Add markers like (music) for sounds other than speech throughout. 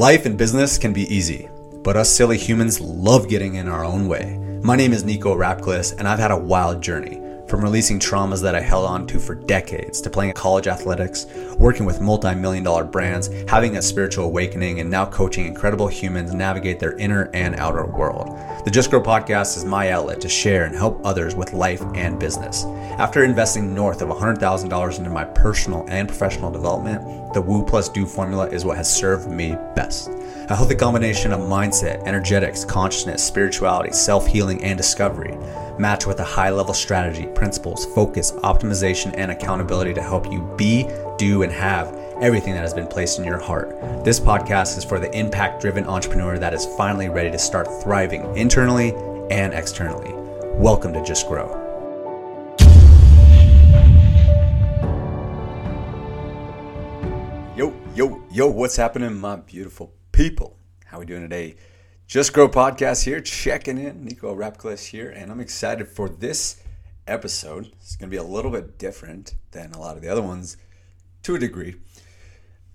Life and business can be easy, but us silly humans love getting in our own way. My name is Nico Rapclis, and I've had a wild journey. From releasing traumas that I held on to for decades, to playing college athletics, working with multi million dollar brands, having a spiritual awakening, and now coaching incredible humans navigate their inner and outer world. The Just Grow podcast is my outlet to share and help others with life and business. After investing north of $100,000 into my personal and professional development, the Woo Plus Do formula is what has served me best. A healthy combination of mindset, energetics, consciousness, spirituality, self healing, and discovery match with a high level strategy, principles, focus, optimization, and accountability to help you be, do, and have everything that has been placed in your heart. This podcast is for the impact driven entrepreneur that is finally ready to start thriving internally and externally. Welcome to Just Grow. Yo, yo, yo, what's happening, my beautiful people? How we doing today? Just Grow Podcast here, checking in. Nico Rapclis here, and I'm excited for this episode. It's going to be a little bit different than a lot of the other ones to a degree.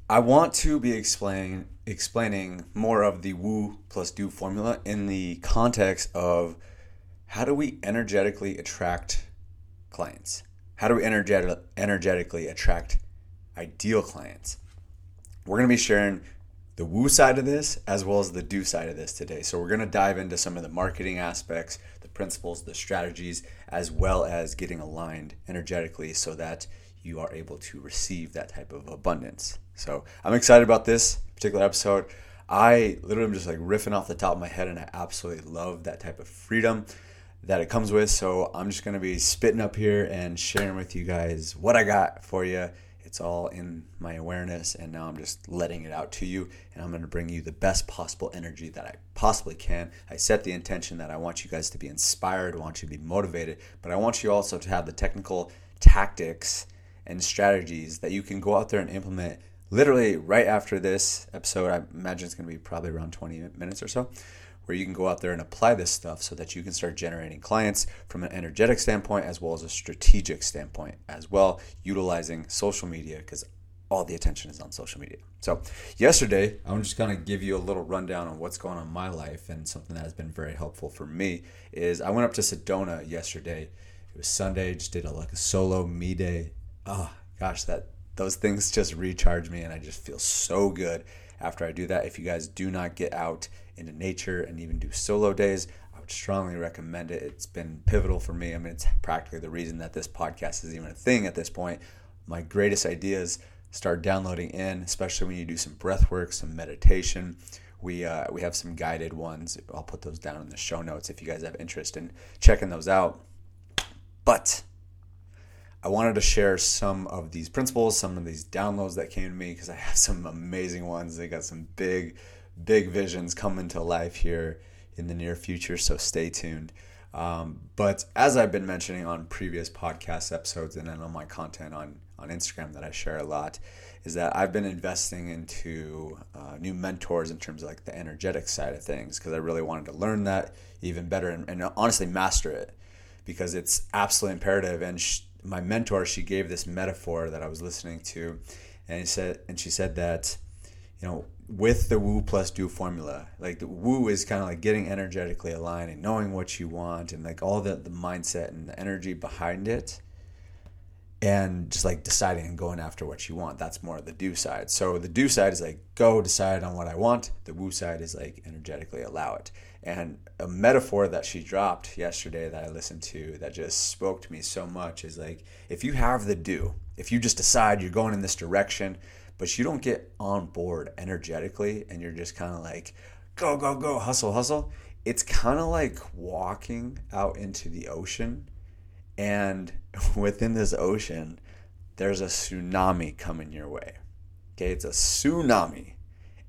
I want to be explaining explaining more of the Woo plus Do formula in the context of how do we energetically attract clients? How do we energetic, energetically attract ideal clients? We're going to be sharing the woo side of this as well as the do side of this today. So we're going to dive into some of the marketing aspects, the principles, the strategies, as well as getting aligned energetically so that you are able to receive that type of abundance. So I'm excited about this particular episode. I literally am just like riffing off the top of my head, and I absolutely love that type of freedom that it comes with. So I'm just going to be spitting up here and sharing with you guys what I got for you it's all in my awareness, and now I'm just letting it out to you. And I'm going to bring you the best possible energy that I possibly can. I set the intention that I want you guys to be inspired, I want you to be motivated, but I want you also to have the technical tactics and strategies that you can go out there and implement literally right after this episode. I imagine it's going to be probably around 20 minutes or so where you can go out there and apply this stuff so that you can start generating clients from an energetic standpoint as well as a strategic standpoint as well, utilizing social media because all the attention is on social media. So, yesterday, I'm just going to give you a little rundown on what's going on in my life and something that has been very helpful for me is I went up to Sedona yesterday. It was Sunday, just did a like a solo me day. Oh, gosh, that those things just recharge me and I just feel so good after I do that. If you guys do not get out into nature and even do solo days, I would strongly recommend it. It's been pivotal for me. I mean, it's practically the reason that this podcast is even a thing at this point. My greatest ideas start downloading in, especially when you do some breath work, some meditation. We, uh, we have some guided ones. I'll put those down in the show notes if you guys have interest in checking those out. But I wanted to share some of these principles, some of these downloads that came to me because I have (laughs) some amazing ones. They got some big, big visions coming to life here in the near future, so stay tuned. Um, but as I've been mentioning on previous podcast episodes and then on my content on, on Instagram that I share a lot, is that I've been investing into uh, new mentors in terms of like the energetic side of things because I really wanted to learn that even better and, and honestly master it because it's absolutely imperative. And sh- my mentor she gave this metaphor that I was listening to, and he said and she said that you know with the woo plus do formula like the woo is kind of like getting energetically aligned and knowing what you want and like all the, the mindset and the energy behind it and just like deciding and going after what you want. That's more the do side. So the do side is like go decide on what i want. The woo side is like energetically allow it and a metaphor that she dropped yesterday that I listened to that just spoke to me so much is like if you have the do, if you just decide you're going in this direction, but you don't get on board energetically and you're just kind of like go go go hustle hustle, it's kind of like walking out into the ocean. And (laughs) within this ocean there's a tsunami coming your way. Okay, it's a tsunami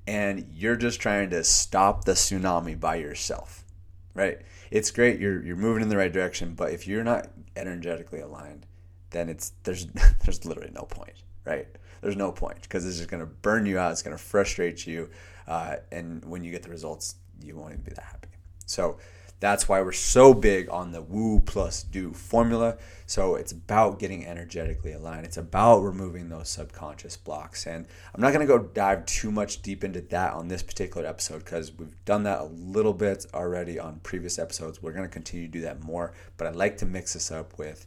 and you're just trying to stop the tsunami by yourself, right? It's great you're you're moving in the right direction, but if you're not energetically aligned, then it's there's (laughs) there's literally no point, right? There's no point because it's just to burn you out. It's to frustrate you, uh, and when you get the results, you won't even be that happy. So That's why we're so big on the woo plus do formula. So it's about getting energetically aligned. It's about removing those subconscious blocks. And I'm not going to go dive too much deep into that on this particular episode because we've done that a little bit already on previous episodes. We're going to continue to do that more, but I'd like to mix this up with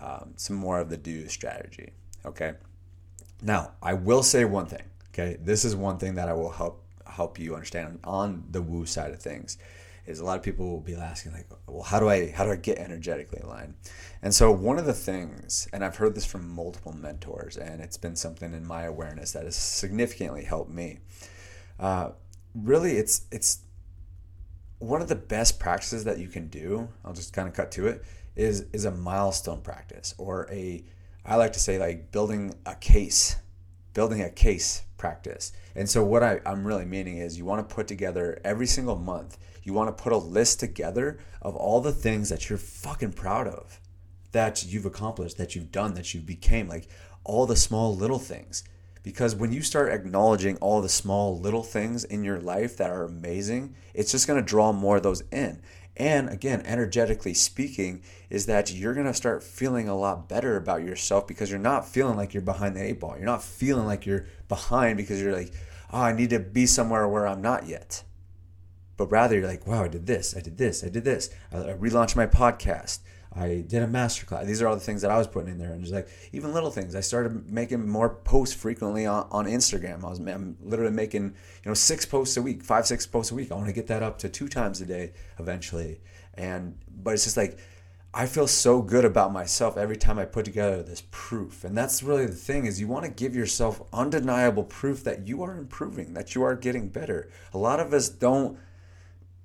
um, some more of the do strategy. Okay. Now, I will say one thing. Okay. This is one thing that I will help help you understand on the woo side of things is a lot of people will be asking like well how do i how do i get energetically aligned? And so one of the things and i've heard this from multiple mentors and it's been something in my awareness that has significantly helped me uh, really it's it's one of the best practices that you can do i'll just kind of cut to it is is a milestone practice or a i like to say like building a case building a case practice. And so, what I, I'm really meaning is you want to put together every single month, you want to put a list together of all the things that you're fucking proud of, that you've accomplished, that you've done, that you became, like all the small little things. Because when you start acknowledging all the small little things in your life that are amazing, it's just going to draw more of those in. And again, energetically speaking, is that you're going to start feeling a lot better about yourself because you're not feeling like you're behind the eight ball. You're not feeling like you're behind because you're like, oh, I need to be somewhere where I'm not yet. But rather, you're like, wow, I did this, I did this, I did this. I relaunched my podcast. I did a masterclass. These are all the things that I was putting in there, and just like even little things. I started making more posts frequently on, on Instagram. I was I'm literally making you know six posts a week, five six posts a week. I want to get that up to two times a day eventually. And but it's just like I feel so good about myself every time I put together this proof. And that's really the thing is you want to give yourself undeniable proof that you are improving, that you are getting better. A lot of us don't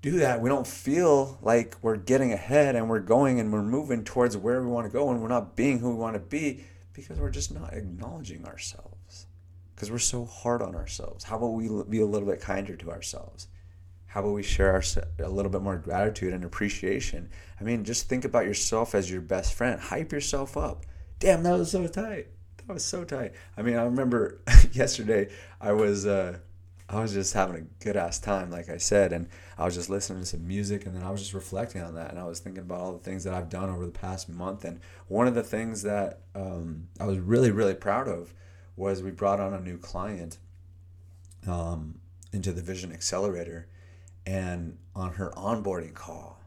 do that, we don't feel like we're getting ahead and we're going and we're moving towards where we want to go and we're not being who we want to be because we're just not acknowledging ourselves. Because we're so hard on ourselves. How about we be a little bit kinder to ourselves? How about we share our, a little bit more gratitude and appreciation? I mean, just think about yourself as your best friend. Hype yourself up. Damn, that was so tight. That was so tight. I mean, I remember (laughs) yesterday I was. Uh, I was just having a good ass time, like I said, and I was just listening to some music, and then I was just reflecting on that, and I was thinking about all the things that I've done over the past month, and one of the things that um, I was really, really proud of was we brought on a new client um, into the Vision Accelerator, and on her onboarding call,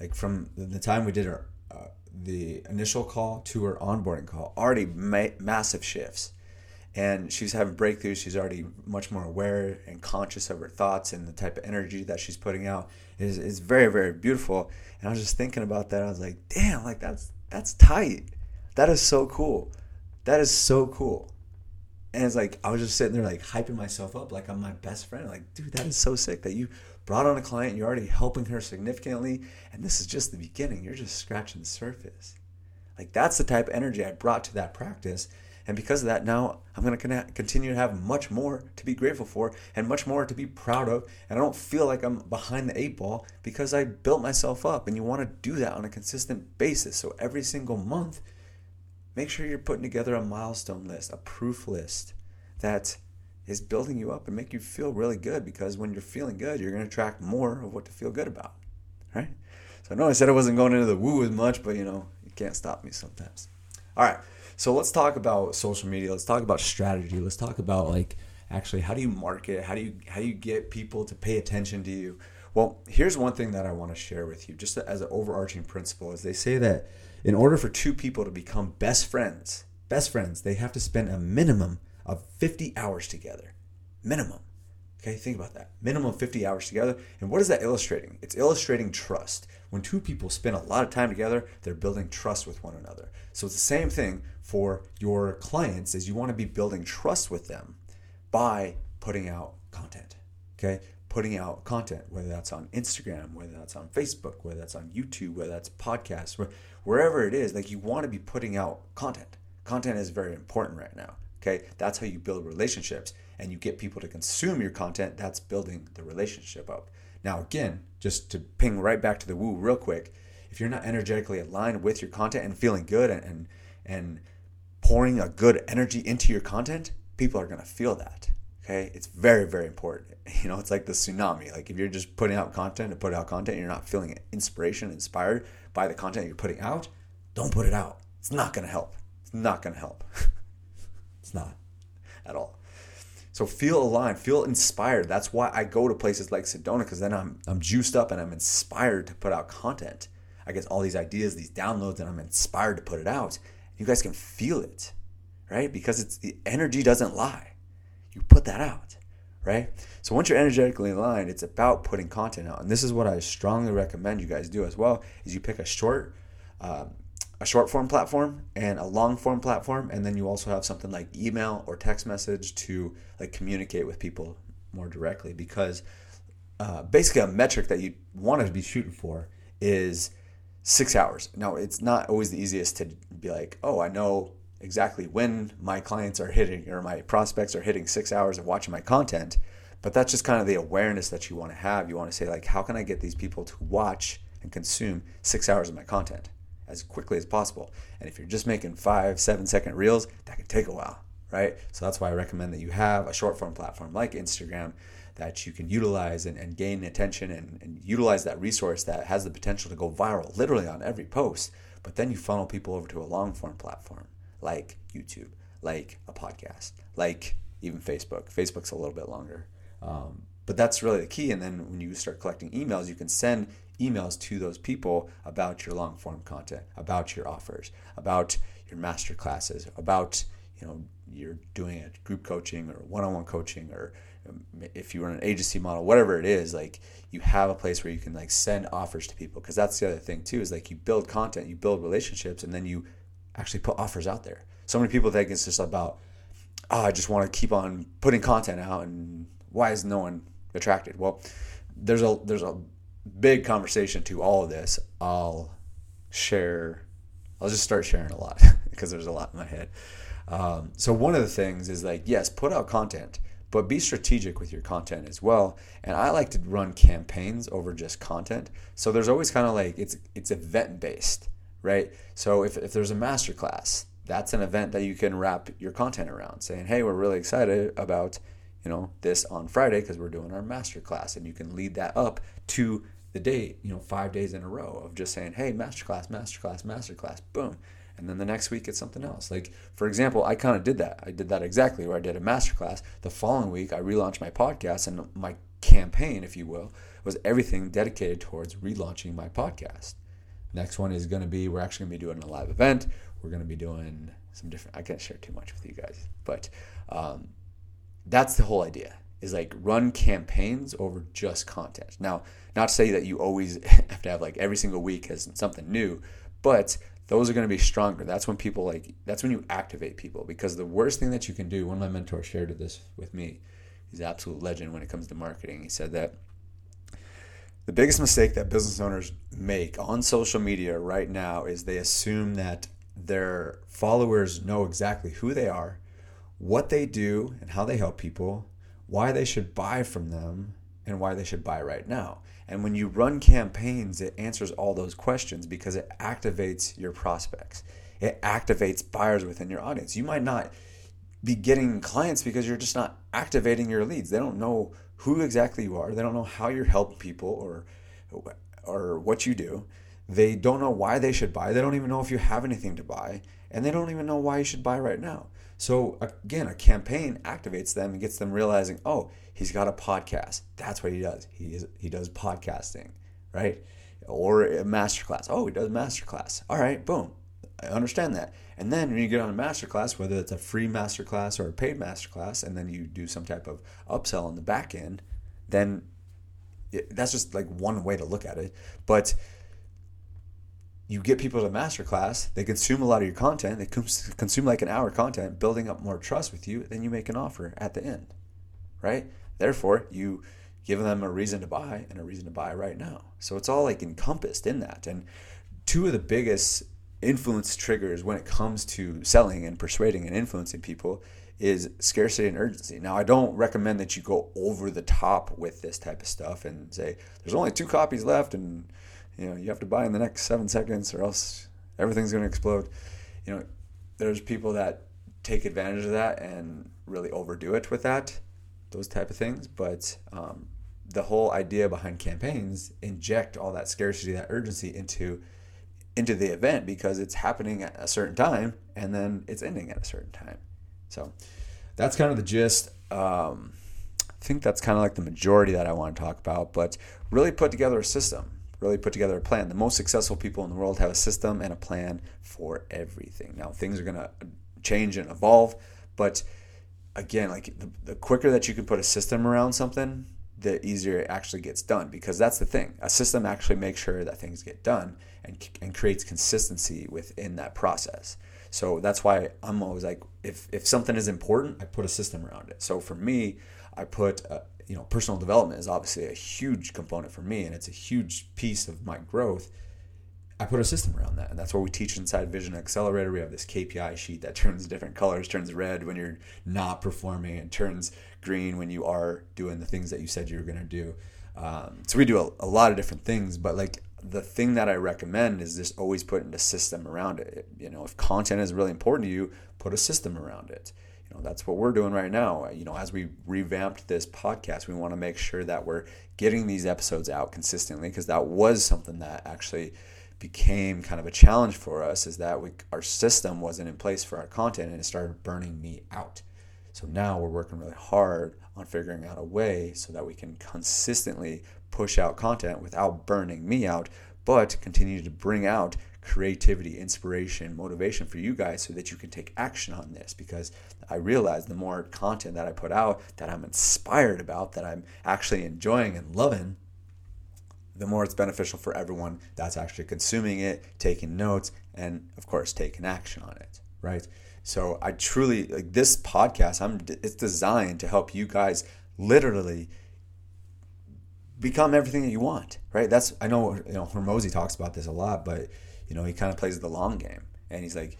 like from the time we did her uh, the initial call to her onboarding call, already ma- massive shifts and she's having breakthroughs. She's already much more aware and conscious of her thoughts and the type of energy that she's putting out is is very very beautiful. And I was just thinking about that. I was like, damn, like that's that's tight. That is so cool. That is so cool. And it's like I was just sitting there like hyping myself up like I'm my best friend. Like, dude, that is so sick that you brought on a client. You're already helping her significantly, and this is just the beginning. You're just scratching the surface. Like that's the type of energy I brought to that practice and because of that, now I'm going to continue to have much more to be grateful for and much more to be proud of. And I don't feel like I'm behind the eight ball because I built myself up. And you want to do that on a consistent basis. So every single month, make sure you're putting together a milestone list, a proof list that is building you up and make you feel really good because when you're feeling good, you're going to attract more of what to feel good about. Right? So I know I said I wasn't going into the woo as much, but you know, you can't stop me sometimes. All right. So let's talk about social media. Let's talk about strategy. Let's talk about like actually how do you market? How do you how do you get people to pay attention to you? Well, here's one thing that I want to share with you, just as an overarching principle, is they say that in order for two people to become best friends, best friends, they have to spend a minimum of 50 hours together. Minimum. Okay, think about that. Minimum 50 hours together. And what is that illustrating? It's illustrating trust. When two people spend a lot of time together, they're building trust with one another. So it's the same thing for your clients is you want to be building trust with them by putting out content. Okay? Putting out content, whether that's on Instagram, whether that's on Facebook, whether that's on YouTube, whether that's podcasts, wherever it is, like you want to be putting out content. Content is very important right now. Okay? That's how you build relationships and you get people to consume your content. That's building the relationship up. Now, again, just to ping right back to the woo real quick, if you're not energetically aligned with your content and feeling good and and, and pouring a good energy into your content, people are going to feel that. Okay, it's very, very important. (laughs) You know, it's like the tsunami. Like if you're just putting out content to put out content, you're not feeling inspiration, inspired by the content you're putting out, don't put it out. It's not going to help. It's not going to help. (laughs) it's not at all. So feel aligned, feel inspired. That's why I go to places like Sedona because then I'm I'm juiced up and I'm inspired to put out content. I get all these ideas, these downloads, and I'm inspired to put it out. You guys can feel it, right? Because it's the energy doesn't lie you put that out, right? So once you're energetically aligned, it's about putting content out, and this is what I strongly recommend you guys do as well: is you pick a short, um, a short form platform and a long form platform, and then you also have something like email or text message to like communicate with people more directly. Because uh, basically, a metric that you want to be shooting for is six hours. Now, it's not always the easiest to be like, oh, I know exactly when my clients are hitting or my prospects are hitting six hours of watching my content. But that's just kind of the awareness that you want to have. You want to say, like, how can I get these people to watch and consume six hours of my content as quickly as possible? And if you're just making five, seven second reels, that can take a while, right? So that's why I recommend that you have a short form platform like Instagram that you can utilize and, and gain attention and, and utilize that resource that has the potential to go viral literally on every post. But then you funnel people over to a long form platform like YouTube, like a podcast, like even Facebook. Facebook's a little bit longer. Um, but that's really the key. And then when you start collecting emails, you can send emails to those people about your long form content, about your offers, about your master classes, about you know you're doing a group coaching or one-on-one coaching or if you run an agency model whatever it is like you have a place where you can like send offers to people because that's the other thing too is like you build content you build relationships and then you actually put offers out there. So many people think it's just about, oh, I just want to keep on putting content out, and why is no one attracted? Well, there's a there's a big conversation to all of this. I'll share. I'll just start sharing a lot (laughs) because there's a lot in my head. Um, so one of the things is like, yes, put out content, but be strategic with your content as well. And I like to run campaigns over just content. So there's always kind of like it's it's event based right? So if, if there's a master class, that's an event that you can wrap your content around saying, hey, we're really excited about, you know, this on Friday because we're doing our master class. And you can lead that up to the date, you know, five days in a row of just saying, hey, masterclass, masterclass, masterclass, boom. And then the next week it's something else. Like, for example, I kind of did that. I did that exactly where I did a masterclass. The following week, I relaunched my podcast, and my campaign, if you will, was everything dedicated towards relaunching my podcast. Next one is going to be we're actually going to be doing a live event. We're going to be doing some different. I can't share too much with you guys, but um, that's the whole idea. Is like run campaigns over just content. Now, not to say that you always (laughs) have to have like every single week has something new, but those are going to be stronger. That's when people like. That's when you activate people because the worst thing that you can do. One of my mentors shared this with me. He's an absolute legend when it comes to marketing. He said that the biggest mistake that business owners make on social media right now is they assume that their followers know exactly who they are, what they do, and how they help people, why they should buy from them, and why they should buy right now. And when you run campaigns, it answers all those questions because it activates your prospects. It activates buyers within your audience. You might not be getting clients because you're just not activating your leads. They don't know who exactly you are. They don't know how you're helping people or or what you do. They don't know why they should buy. They don't even know if you have anything to buy, and they don't even know why you should buy right now. So again, a campaign activates them and gets them realizing, oh, he's got a podcast. That's what he does. He is, he does podcasting, right? Or a masterclass. Oh, he does masterclass. All right, boom. I understand that. And then when you get on a masterclass, whether it's a free masterclass or a paid masterclass, and then you do some type of upsell on the back end, then it, that's just like one way to look at it. But you get people to masterclass, they consume a lot of your content, they consume like an hour content, building up more trust with you, then you make an offer at the end, right? Therefore, you give them a reason to buy and a reason to buy right now. So it's all like encompassed in that. And two of the biggest influence triggers when it comes to selling and persuading and influencing people is scarcity and urgency. Now, I don't recommend that you go over the top with this type of stuff and say there's only two copies left and you know you have to buy in the next 7 seconds or else everything's going to explode. You know, there's people that take advantage of that and really overdo it with that. those type of things. But um, the whole idea behind campaigns inject all that scarcity, that urgency into into the event because it's happening at a certain time and then it's ending at a certain time. So that's kind of the gist. Um, I think that's kind of like the majority that I want to talk about, but really put together a system, really put together a plan. The most successful people in the world have a system and a plan for everything. Now, things are going to change and evolve, but again, like the, the quicker that you can put a system around something, the easier it actually gets done because that's the thing. A system actually makes sure that things get done and, and creates consistency within that process. So that's why I'm always like, if, if something is important, I put a system around it. So for me, I put, uh, you know, personal development is obviously a huge component for me and it's a huge piece of my growth. I put a system around that. And that's what we teach inside Vision Accelerator. We have this KPI sheet that (laughs) turns different colors, turns red when you're not performing, and turns green when you are doing the things that you said you were going to do. Um, so we do a, a, lot of different things, but like the thing that I recommend is just always putting a system around it. You know, if content is really important to you, put a system around it. You know, that's what we're doing right now. You know, as we revamped this podcast, we want to make sure that we're getting these episodes out consistently because that was something that actually became kind of a challenge for us is that we our system wasn't in place for our content and it started burning me out. So now we're working really hard on figuring out a way so that we can consistently push out content without burning me out, but continue to bring out creativity, inspiration, motivation for you guys so that you can take action on this because I realize the more content that I put out that I'm inspired about, that I'm actually enjoying and loving, the more it's beneficial for everyone that's actually consuming it, taking notes, and of course, taking action on it, right? So I truly like this podcast. I'm it's designed to help you guys literally become everything that you want, right? That's I know you know Hormozi talks about this a lot, but you know he kind of plays the long game, and he's like,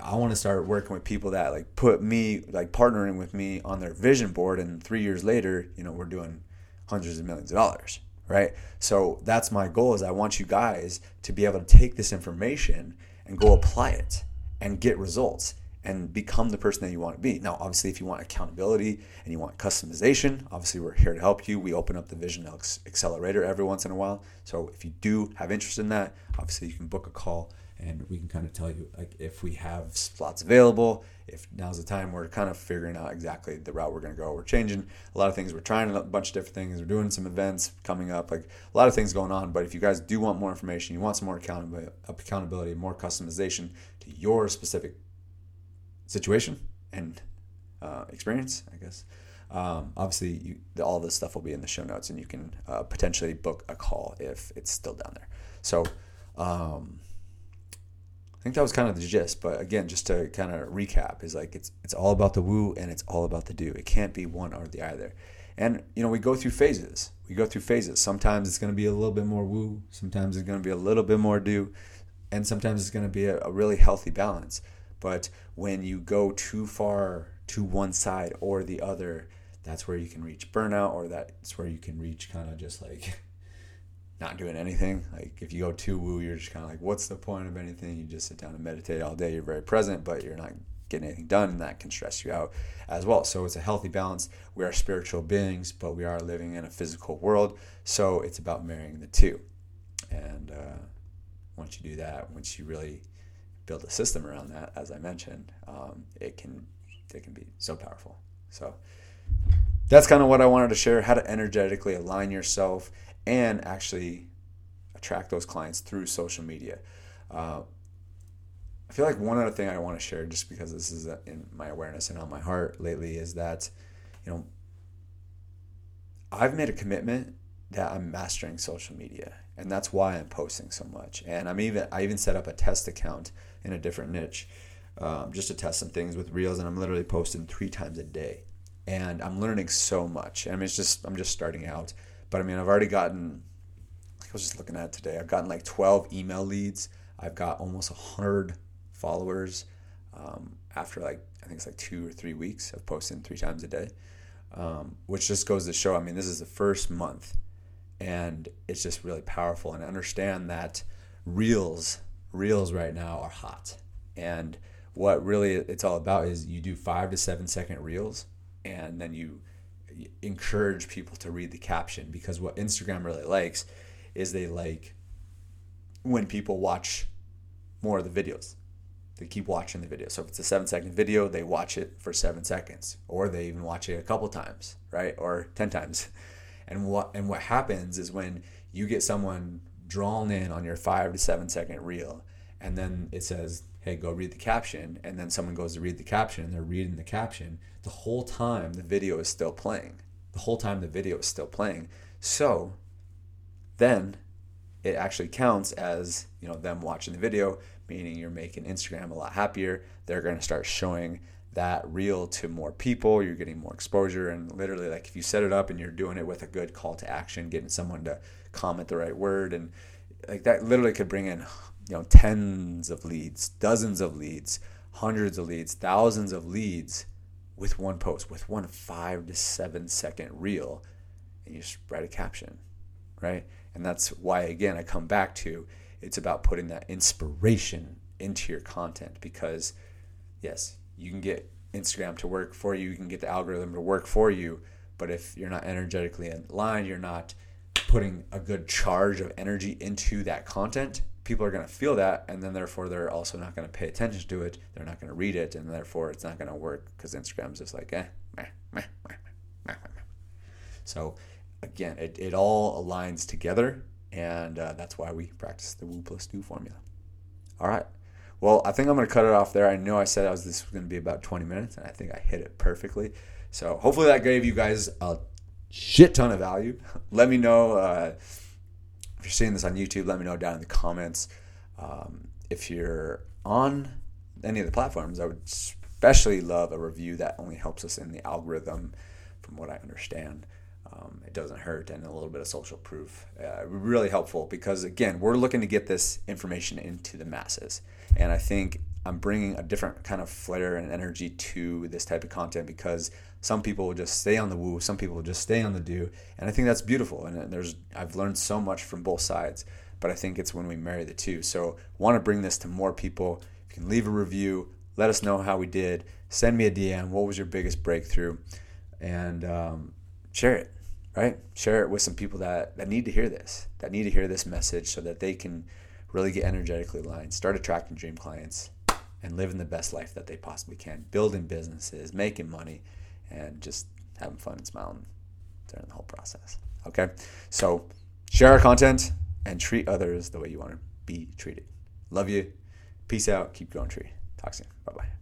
I want to start working with people that like put me like partnering with me on their vision board, and three years later, you know, we're doing hundreds of millions of dollars, right? So that's my goal is I want you guys to be able to take this information and go apply it and get results and become the person that you want to be. Now, obviously, if you want accountability and you want customization, obviously we're here to help you. We open up the Vision Accelerator every once in a while. So if you do have interest in that, obviously you can book a call and we can kind of tell you like if we have slots available if now's the time we're kind of figuring out exactly the route we're going to go we're changing a lot of things we're trying a bunch of different things we're doing some events coming up like a lot of things going on but if you guys do want more information you want some more accountability accountability more customization to your specific situation and uh, experience i guess um, obviously you, all this stuff will be in the show notes and you can uh, potentially book a call if it's still down there so um, I think that was kind of the gist. But again, just to kind of recap, is like it's it's all about the woo and it's all about the do. It can't be one or the other. And you know, we go through phases. We go through phases. Sometimes it's going to be a little bit more woo. Sometimes it's going to be a little bit more do, and sometimes it's going to be a, a really healthy balance. But when you go too far to one side or the other, that's where you can reach burnout, or that's where you can reach kind of just like (laughs) not doing anything. Like if you go too woo, you're just kind of like, what's the point of anything? You just sit down and meditate all day. You're very present, but you're not getting anything done, and that can stress you out as well. So it's a healthy balance. We are spiritual beings, but we are living in a physical world. So it's about marrying the two. And uh, once you do that, once you really build a system around that, as I mentioned, um, it can it can be so powerful. So that's kind of what I wanted to share: how to energetically align yourself and actually attract those clients through social media. Uh, I feel like one other thing I want to share, just because this is in my awareness and on my heart lately, is that, you know, I've made a commitment that I'm mastering social media, and that's why I'm posting so much. And I'm even I even set up a test account in a different niche, um, just to test some things with reels, and I'm literally posting three times a day, and I'm learning so much. I mean, it's just I'm just starting out. But I mean, I've already gotten, I was just looking at today, I've gotten like 12 email leads. I've got almost 100 followers um, after like, I think it's like two or three weeks of posting three times a day, um, which just goes to show, I mean, this is the first month and it's just really powerful. And understand that reels, reels right now are hot. And what really it's all about is you do five to seven second reels and then you encourage people to read the caption because what Instagram really likes is they like when people watch more of the videos. They keep watching the video. So if it's a seven second video, they watch it for seven seconds, or they even watch it a couple times, right, or ten times. (laughs) And what and what happens is when you get someone drawn in on your five to seven second reel, and then it says, "Hey, go read the caption," and then someone goes to read the caption, and they're reading the caption. The whole time the video is still playing. The whole time the video is still playing. So then it actually counts as you know them watching the video meaning you're making instagram a lot happier they're going to start showing that reel to more people. You're getting more exposure. And literally like if you set it up and you're doing it with a good call to action getting someone to comment the right word and like that literally could bring in you know tens of leads dozens of leads hundreds of leads thousands of leads with one post with one five to seven second reel and you just write a caption right? And that's why, again, I come back to it's about putting that inspiration into your content because, yes, you can get Instagram to work for you, you can get the algorithm to work for you, but if you're not energetically in line, you're not putting a good charge of energy into that content, people are going to feel that and then therefore they're also not going to pay attention to it they're not going to read it and therefore it's not going to work because instagram's just like eh meh, meh, meh, so again, it, it all aligns together, and uh, that's why we practice the Woo plus Do formula. All right. Well, I think I'm going to cut it off there. I know I said I was this was going to be about 20 minutes, and I think I hit it perfectly. So hopefully that gave you guys a shit ton of value. (laughs) let me know uh, if you're seeing this on YouTube. Let me know down in the comments. Um, if you're on any of the platforms, I would especially love a review that only helps us in the algorithm, from what I understand. Um, it doesn't hurt, and a little bit of social proof. Uh, really helpful because, again, we're looking to get this information into the masses. And I think I'm bringing a different kind of flair and energy to this type of content because some people will just stay on the woo, some people will just stay on the do. And I think that's beautiful. And there's I've learned so much from both sides, but I think it's when we marry the two. So, want to bring this to more people. You can leave a review, let us know how we did. Send me a DM. What was your biggest breakthrough? And um, share it right? Share it with some people that, that need to hear this, that need to hear this message so that they can really get energetically aligned, start attracting dream clients, and living the best life that they possibly can, building businesses, making money, and just having fun and smiling during the whole process. Okay? So share our content and treat others the way you want to be treated. Love you. Peace out. Keep going, tree. Talk soon. Bye bye.